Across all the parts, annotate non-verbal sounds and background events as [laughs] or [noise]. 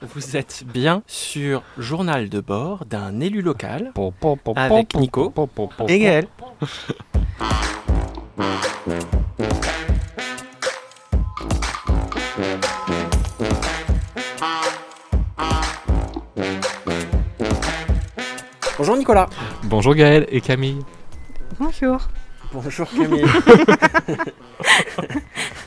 Vous êtes bien sur Journal de bord d'un élu local avec Nico et Gaël. Bonjour Nicolas. Bonjour Gaël et Camille. Bonjour. Bonjour Camille. [laughs]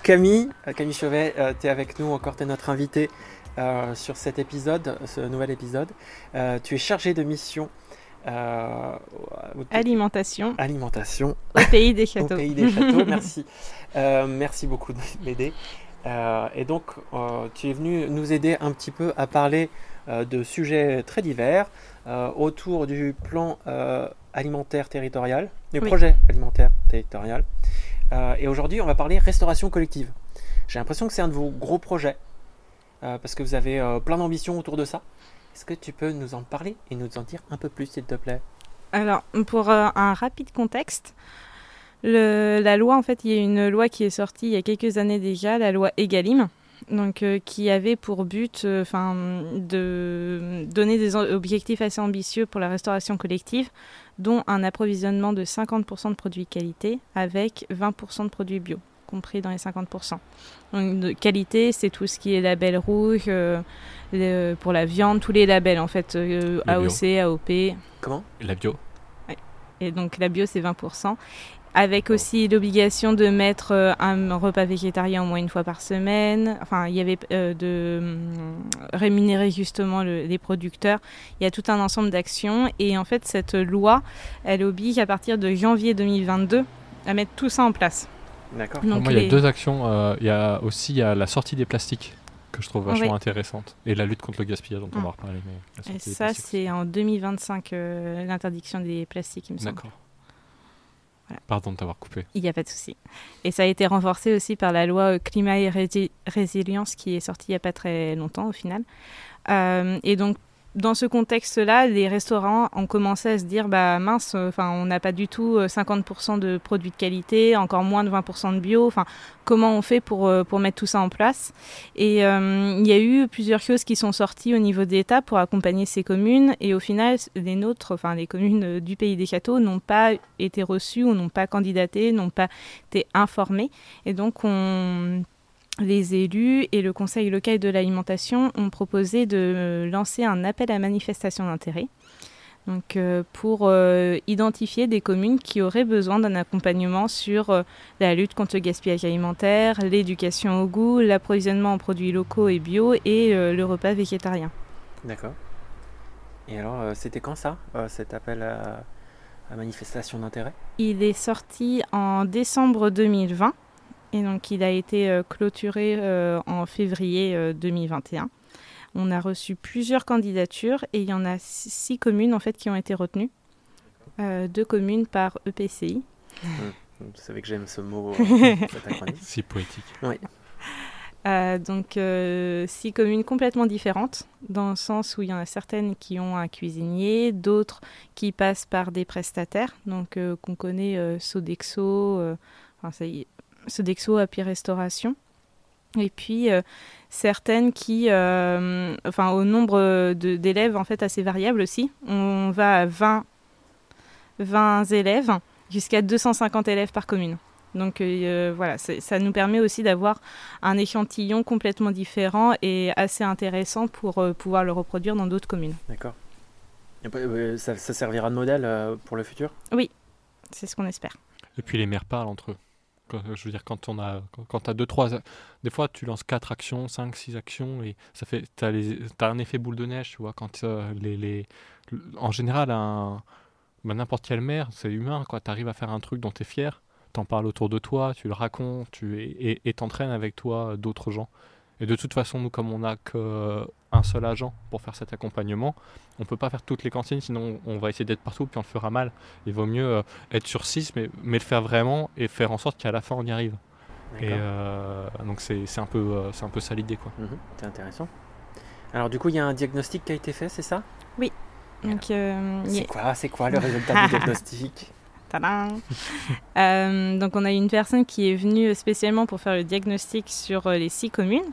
Camille, euh, Camille Chauvet, euh, tu es avec nous encore, tu es notre invité euh, sur cet épisode, ce nouvel épisode. tu es chargé de mission alimentation. Alimentation. Au pays des [laughs] châteaux. Au pays des châteaux, [laughs] merci. merci beaucoup de m'aider. et donc, tu es venu nous aider un petit peu à parler de sujets très divers autour du plan alimentaire territorial, du projet alimentaire territorial. Euh, et aujourd'hui, on va parler restauration collective. J'ai l'impression que c'est un de vos gros projets, euh, parce que vous avez euh, plein d'ambitions autour de ça. Est-ce que tu peux nous en parler et nous en dire un peu plus, s'il te plaît? Alors, pour un rapide contexte, la loi, en fait, il y a une loi qui est sortie il y a quelques années déjà, la loi Egalim, donc, qui avait pour but de donner des objectifs assez ambitieux pour la restauration collective, dont un approvisionnement de 50% de produits qualité avec 20% de produits bio, compris dans les 50%. Donc, de qualité, c'est tout ce qui est label rouge, euh, pour la viande, tous les labels en fait, euh, AOC, AOP. Comment? La bio. Et donc la bio, c'est 20% avec aussi l'obligation de mettre euh, un repas végétarien au moins une fois par semaine. Enfin, il y avait euh, de hum, rémunérer justement les producteurs. Il y a tout un ensemble d'actions et en fait cette loi, elle oblige à partir de janvier 2022 à mettre tout ça en place. D'accord. Donc il y a deux actions. Euh, il y a aussi la sortie des plastiques que je trouve vachement intéressante et la lutte contre le gaspillage dont on va ah. reparler. et ça, c'est en 2025 l'interdiction des plastiques, il me semble. D'accord. Pardon de t'avoir coupé. Il n'y a pas de souci. Et ça a été renforcé aussi par la loi euh, climat et résilience qui est sortie il n'y a pas très longtemps au final. Euh, et donc dans ce contexte-là, les restaurants ont commencé à se dire bah mince, enfin on n'a pas du tout 50% euh, de produits de qualité, encore moins de 20% de bio. Enfin, comment on fait pour euh, pour mettre tout ça en place? Et euh, il y a eu plusieurs choses qui sont sorties au niveau d'État pour accompagner ces communes. Et au final, les nôtres, enfin les communes du pays des châteaux, n'ont pas été reçues ou n'ont pas candidaté, n'ont pas été informées. Et donc on les élus et le Conseil local de l'alimentation ont proposé de lancer un appel à manifestation d'intérêt. Donc, euh, pour euh, identifier des communes qui auraient besoin d'un accompagnement sur euh, la lutte contre le gaspillage alimentaire, l'éducation au goût, l'approvisionnement en produits locaux et bio et le repas végétarien. D'accord. Et alors, c'était quand ça, cet appel à manifestation d'intérêt? Il est sorti en décembre 2020. Et donc, il a été euh, clôturé euh, en février 2021. Euh, On a reçu plusieurs candidatures et il y en a six communes en fait qui ont été retenues. deux communes par EPCI. Mmh. Vous savez que j'aime ce mot, [laughs] C'est poétique. Oui. donc six communes complètement différentes, dans le sens où il y en a certaines qui ont un cuisinier, d'autres qui passent par des prestataires, donc qu'on connaît Sodexo, enfin, ça y est, Sodexo, Happy Restauration. Et puis euh, certaines qui, euh, enfin au nombre d'élèves en fait assez variable aussi. On va à 20, 20 élèves jusqu'à 250 élèves par commune. Donc euh, voilà, ça nous permet aussi d'avoir un échantillon complètement différent et assez intéressant pour pouvoir le reproduire dans d'autres communes. D'accord. Ça, ça, servira de modèle pour le futur? Oui, c'est ce qu'on espère. Et puis les maires parlent entre eux. Je veux dire, quand on a, quand, as deux, trois, des fois tu lances quatre actions, cinq, six actions et ça fait, tu as, un effet boule de neige, tu vois, quand euh, les, les, en général, un, bah, n'importe quelle mère, c'est humain, quoi, tu arrives à faire un truc dont tu es fier, t'en parles autour de toi, tu le racontes, tu, et t'entraînes avec toi d'autres gens. Et de toute façon, nous, comme on n'a qu'un seul agent pour faire cet accompagnement, on ne peut pas faire toutes les cantines, sinon on va essayer d'être partout, puis on le fera mal. Il vaut mieux euh, être sur 6, mais, mais, le faire vraiment et faire en sorte qu'à la fin, on y arrive. Et euh, donc c'est un, peu, euh, c'est un peu ça l'idée. Mhm, c'est intéressant. Alors du coup, il y a un diagnostic qui a été fait, c'est ça? Oui. C'est quoi, quoi le résultat du [laughs] diagnostic? Donc on a une personne qui est venue spécialement pour faire le diagnostic sur les six communes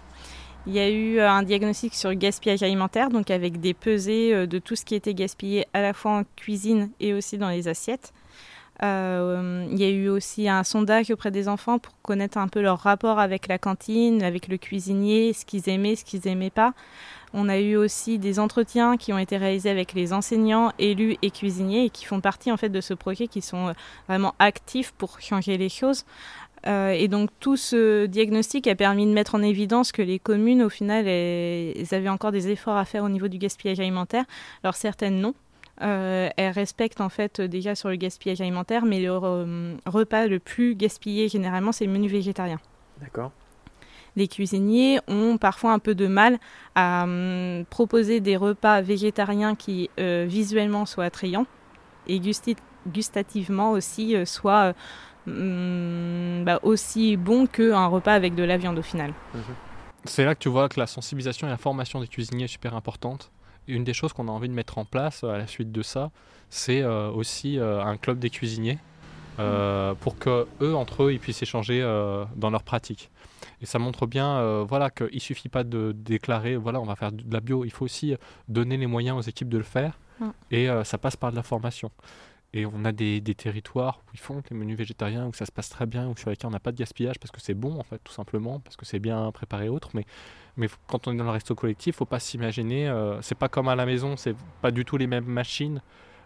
Il y a eu un diagnostic sur le gaspillage alimentaire, donc avec des pesées de tout ce qui était gaspillé à la fois en cuisine et aussi dans les assiettes. Euh, il y a eu aussi un sondage auprès des enfants pour connaître un peu leur rapport avec la cantine, avec le cuisinier, ce qu'ils aimaient, ce qu'ils n'aimaient pas. On a eu aussi des entretiens qui ont été réalisés avec les enseignants, élus et cuisiniers et qui font partie en fait de ce projet qui sont euh, vraiment actifs pour changer les choses. Euh, et donc tout ce diagnostic a permis de mettre en évidence que les communes, au final, elles avaient encore des efforts à faire au niveau du gaspillage alimentaire. Alors certaines non, euh, elle respecte en fait déjà sur le gaspillage alimentaire, mais le euh, repas le plus gaspillé généralement, c'est le menu végétarien. D'accord. Les cuisiniers ont parfois un peu de mal à hum, proposer des repas végétariens qui euh, visuellement soient attrayants et gustativement aussi soient hum, bah, aussi bons qu'un repas avec de la viande au final. Mhm. C'est là que tu vois que la sensibilisation et la formation des cuisiniers est super importante une des choses qu'on a envie de mettre en place euh, à la suite de ça, c'est euh, aussi euh, un club des cuisiniers pour que eux entre eux ils puissent échanger dans leurs pratiques. Et ça montre bien, voilà, qu'il ne suffit pas de déclarer, voilà, on va faire de la bio. Il faut aussi donner les moyens aux équipes de le faire. Et ça passe par de la formation. Et on a des, territoires où ils font des menus végétariens, où ça se passe très bien, où sur lesquels on n'a pas de gaspillage parce que c'est bon, en fait, tout simplement, parce que c'est bien préparé autre. Mais, mais quand on est dans le resto collectif, faut pas s'imaginer, euh, c'est pas comme à la maison, c'est pas du tout les mêmes machines.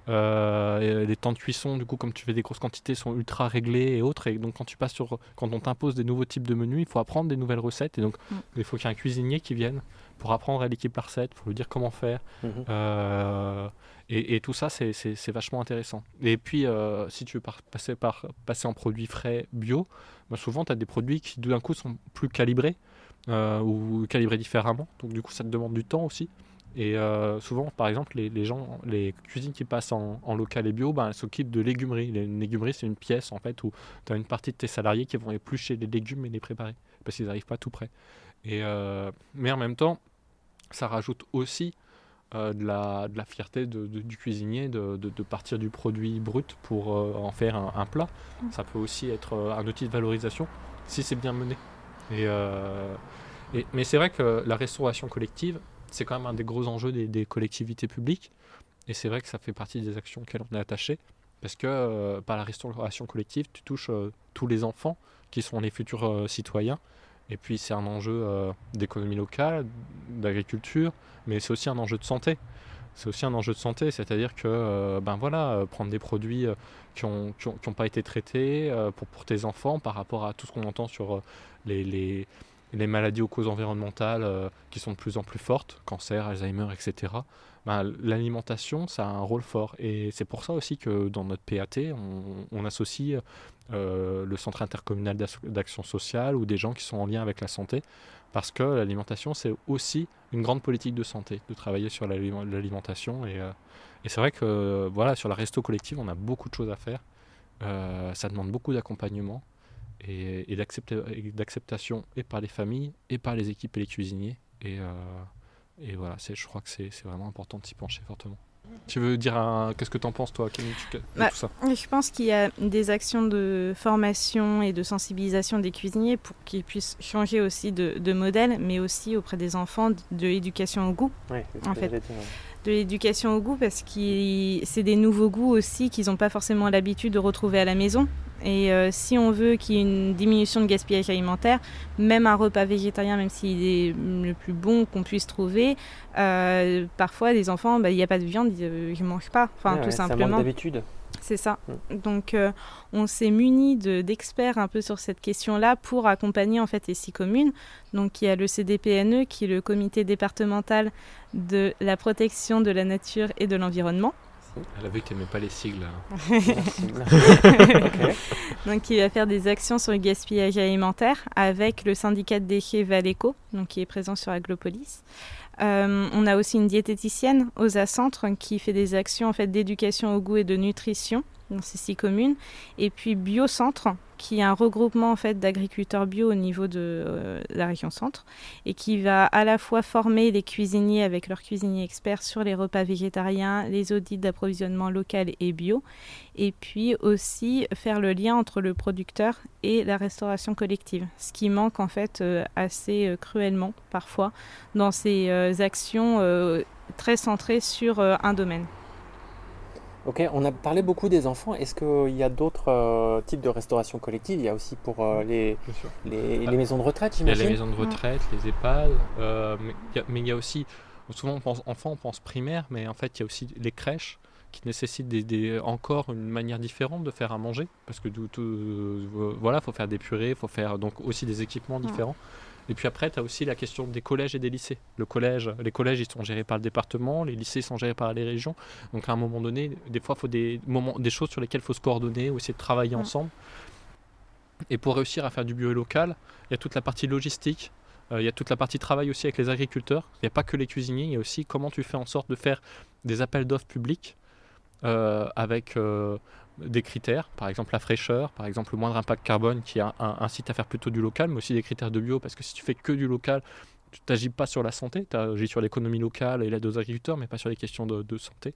Euh, les temps de cuisson, du coup, comme tu fais des grosses quantités, sont ultra réglés et autres. Et donc, quand tu passes sur, quand on t'impose des nouveaux types de menus, il faut apprendre des nouvelles recettes. Et donc, mm. il faut qu'il y ait un cuisinier qui vienne pour apprendre à l'équipe la recette, pour lui dire comment faire. Mm-hmm. Euh, et, tout ça, c'est vachement intéressant. Et puis, euh, si tu veux passer, par, passer en produits frais bio, bah, souvent, tu as des produits qui, d'un coup, sont plus calibrés euh, ou calibrés différemment. Donc, du coup, ça te demande du temps aussi. Et souvent, par exemple, les, gens, les cuisines qui passent en, local et bio, ben, elles s'occupent de légumerie. Une légumerie, c'est une pièce en fait où tu as une partie de tes salariés qui vont éplucher les légumes et les préparer parce qu'ils n'arrivent pas tout près. Et, mais en même temps, ça rajoute aussi euh, de, la, de, la, fierté de, du cuisinier de, partir du produit brut pour euh, en faire un, plat. Mm. Ça peut aussi être euh, un outil de valorisation si c'est bien mené. Et, et mais c'est vrai que la restauration collective, c'est quand même un des gros enjeux des, des collectivités publiques. Et c'est vrai que ça fait partie des actions auxquelles on est attaché. Parce que par la restauration collective, tu touches tous les enfants qui sont les futurs citoyens. Et puis c'est un enjeu d'économie locale, d'agriculture, mais c'est aussi un enjeu de santé. C'est aussi un enjeu de santé, c'est-à-dire que euh, ben voilà, euh, prendre des produits euh, qui n'ont qui ont, pas été traités pour, pour tes enfants par rapport à tout ce qu'on entend sur les, les, maladies aux causes environnementales qui sont de plus en plus fortes, cancer, Alzheimer, etc. Ben, L'alimentation, ça a un rôle fort. Et c'est pour ça aussi que dans notre PAT, on, associe le Centre intercommunal d'action sociale ou des gens qui sont en lien avec la santé parce que l'alimentation, c'est aussi une grande politique de santé, de travailler sur l'alimentation. Et, euh, et c'est vrai que voilà, sur la resto collective, on a beaucoup de choses à faire. Euh, ça demande beaucoup d'accompagnement et, et d'acceptation et par les familles et par les équipes et les cuisiniers. Et, euh, et voilà, je crois que c'est vraiment important de s'y pencher fortement. Tu veux dire qu'est-ce que tu en penses toi, Camille, bah, tout ça? Je pense qu'il y a des actions de formation et de sensibilisation des cuisiniers pour qu'ils puissent changer aussi de, modèle, mais aussi auprès des enfants de, l'éducation au goût. en fait. De l'éducation au goût parce que c'est des nouveaux goûts aussi qu'ils n'ont pas forcément l'habitude de retrouver à la maison. Et euh, si on veut qu'il y ait une diminution de gaspillage alimentaire, même un repas végétarien, même s'il est le plus bon qu'on puisse trouver, euh, parfois les enfants, bah, il n'y a pas de viande, ils ne mangent pas. Enfin, tout simplement. d'habitude. C'est ça. Mm. Donc, euh, on s'est muni d'experts un peu sur cette question-là pour accompagner en fait les six communes. Donc, il y a le CDPNE, qui est le comité départemental de la protection de la nature et de l'environnement. Elle a vu que tu n'aimais pas les sigles. Hein. [laughs] [laughs] [laughs] donc, il va faire des actions sur le gaspillage alimentaire avec le syndicat de déchets Valéco, donc qui est présent sur Aglopolis. Euh, on a aussi une diététicienne aux Centre qui fait des actions en fait d'éducation au goût et de nutrition dans ces six communes. Et puis Biocentre, qui est un regroupement en fait d'agriculteurs bio au niveau de euh, la région centre et qui va à la fois former les cuisiniers avec leurs cuisiniers experts sur les repas végétariens, les audits d'approvisionnement local et bio, et puis aussi faire le lien entre le producteur et la restauration collective, ce qui manque en fait euh, assez euh, cruellement parfois dans ces actions très centrées sur un domaine. Ok, on a parlé beaucoup des enfants. Est-ce qu'il y a d'autres euh, types de restauration collective? Il y a aussi pour euh, les, les, maisons de retraite, j'imagine Il y a les maisons de retraite, les EHPAD, euh, mais, il y a aussi, souvent on pense enfants, on pense primaire, mais en fait il y a aussi les crèches qui nécessitent des, encore une manière différente de faire à manger, parce que tout, voilà, faut faire des purées, il faut faire donc aussi des équipements différents. Et puis après, tu as aussi la question des collèges et des lycées. Le collège, les collèges, ils sont gérés par le département, les lycées sont gérés par les régions. Donc à un moment donné, des fois, il faut des, moments, des choses sur lesquelles il faut se coordonner ou essayer de travailler ensemble. Et pour réussir à faire du bio local, il y a toute la partie logistique, euh, il y a toute la partie travail aussi avec les agriculteurs. Il n'y a pas que les cuisiniers, il y a aussi comment tu fais en sorte de faire des appels d'offres publics euh, avec euh, des critères, par exemple la fraîcheur, par exemple le moindre impact carbone qui incite à faire plutôt du local, mais aussi des critères de bio, parce que si tu fais que du local, tu n'agis pas sur la santé, tu agis sur l'économie locale et l'aide aux agriculteurs, mais pas sur les questions de, santé.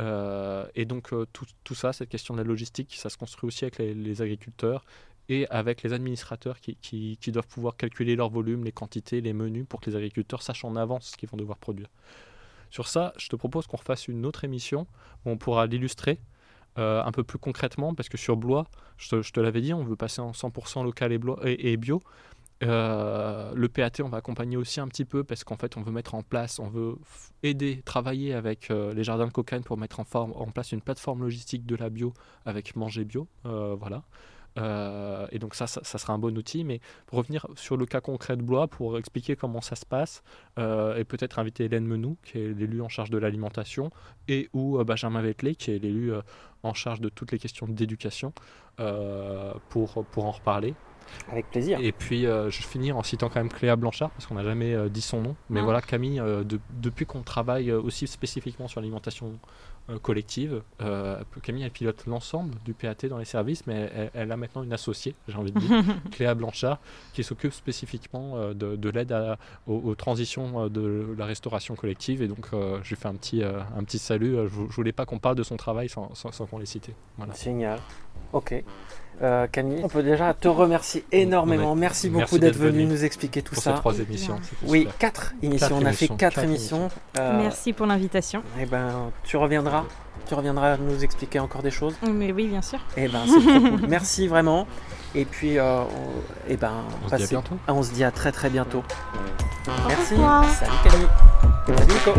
Euh, et donc euh, tout, ça, cette question de la logistique, ça se construit aussi avec les, agriculteurs et avec les administrateurs qui, qui, doivent pouvoir calculer leur volume, les quantités, les menus pour que les agriculteurs sachent en avance ce qu'ils vont devoir produire. Sur ça, je te propose qu'on refasse une autre émission où on pourra l'illustrer euh, un peu plus concrètement, parce que sur Blois, je te, l'avais dit, on veut passer en 100% local et, bio. Euh, le PAT, on va accompagner aussi un petit peu parce qu'en fait, on veut mettre en place, on veut aider, travailler avec euh, les jardins de cocaïne pour mettre en, en, place une plateforme logistique de la bio avec Manger Bio. voilà. Euh, et donc ça, ça, sera un bon outil. Mais revenir sur le cas concret de Blois, pour expliquer comment ça se passe, euh, et peut-être inviter Hélène Menou, qui est l'élu en charge de l'alimentation, et ou euh, Benjamin Vettelé, qui est l'élu en charge de toutes les questions d'éducation, pour, pour en reparler. Avec plaisir. Et puis, je vais finir en citant quand même Cléa Blanchard, parce qu'on n'a jamais dit son nom. Mais voilà, Camille, depuis qu'on travaille aussi spécifiquement sur l'alimentation euh, collective. Euh, Camille, elle pilote l'ensemble du PAT dans les services, mais elle, a maintenant une associée, j'ai envie de dire, [laughs] Cléa Blanchard, qui s'occupe spécifiquement euh, de, l'aide aux, transitions de la restauration collective. Et donc, je lui fais un petit, un petit salut. Je, ne voulais pas qu'on parle de son travail sans, sans, qu'on les cite. Voilà. Génial. Ok. Euh, Camille, on peut déjà te remercier énormément. Merci beaucoup d'être venu nous expliquer tout ça. trois émissions. Oui, quatre émissions. on a fait quatre, émissions. Euh, Merci pour l'invitation. Eh ben, tu reviendras. Tu reviendras nous expliquer encore des choses. Mais oui, bien sûr. Eh ben, c'est cool. [laughs] Merci vraiment. Et puis, euh, eh ben, on se dit à bientôt. On se dit à très très bientôt. Merci. Salut Camille. Salut Nico.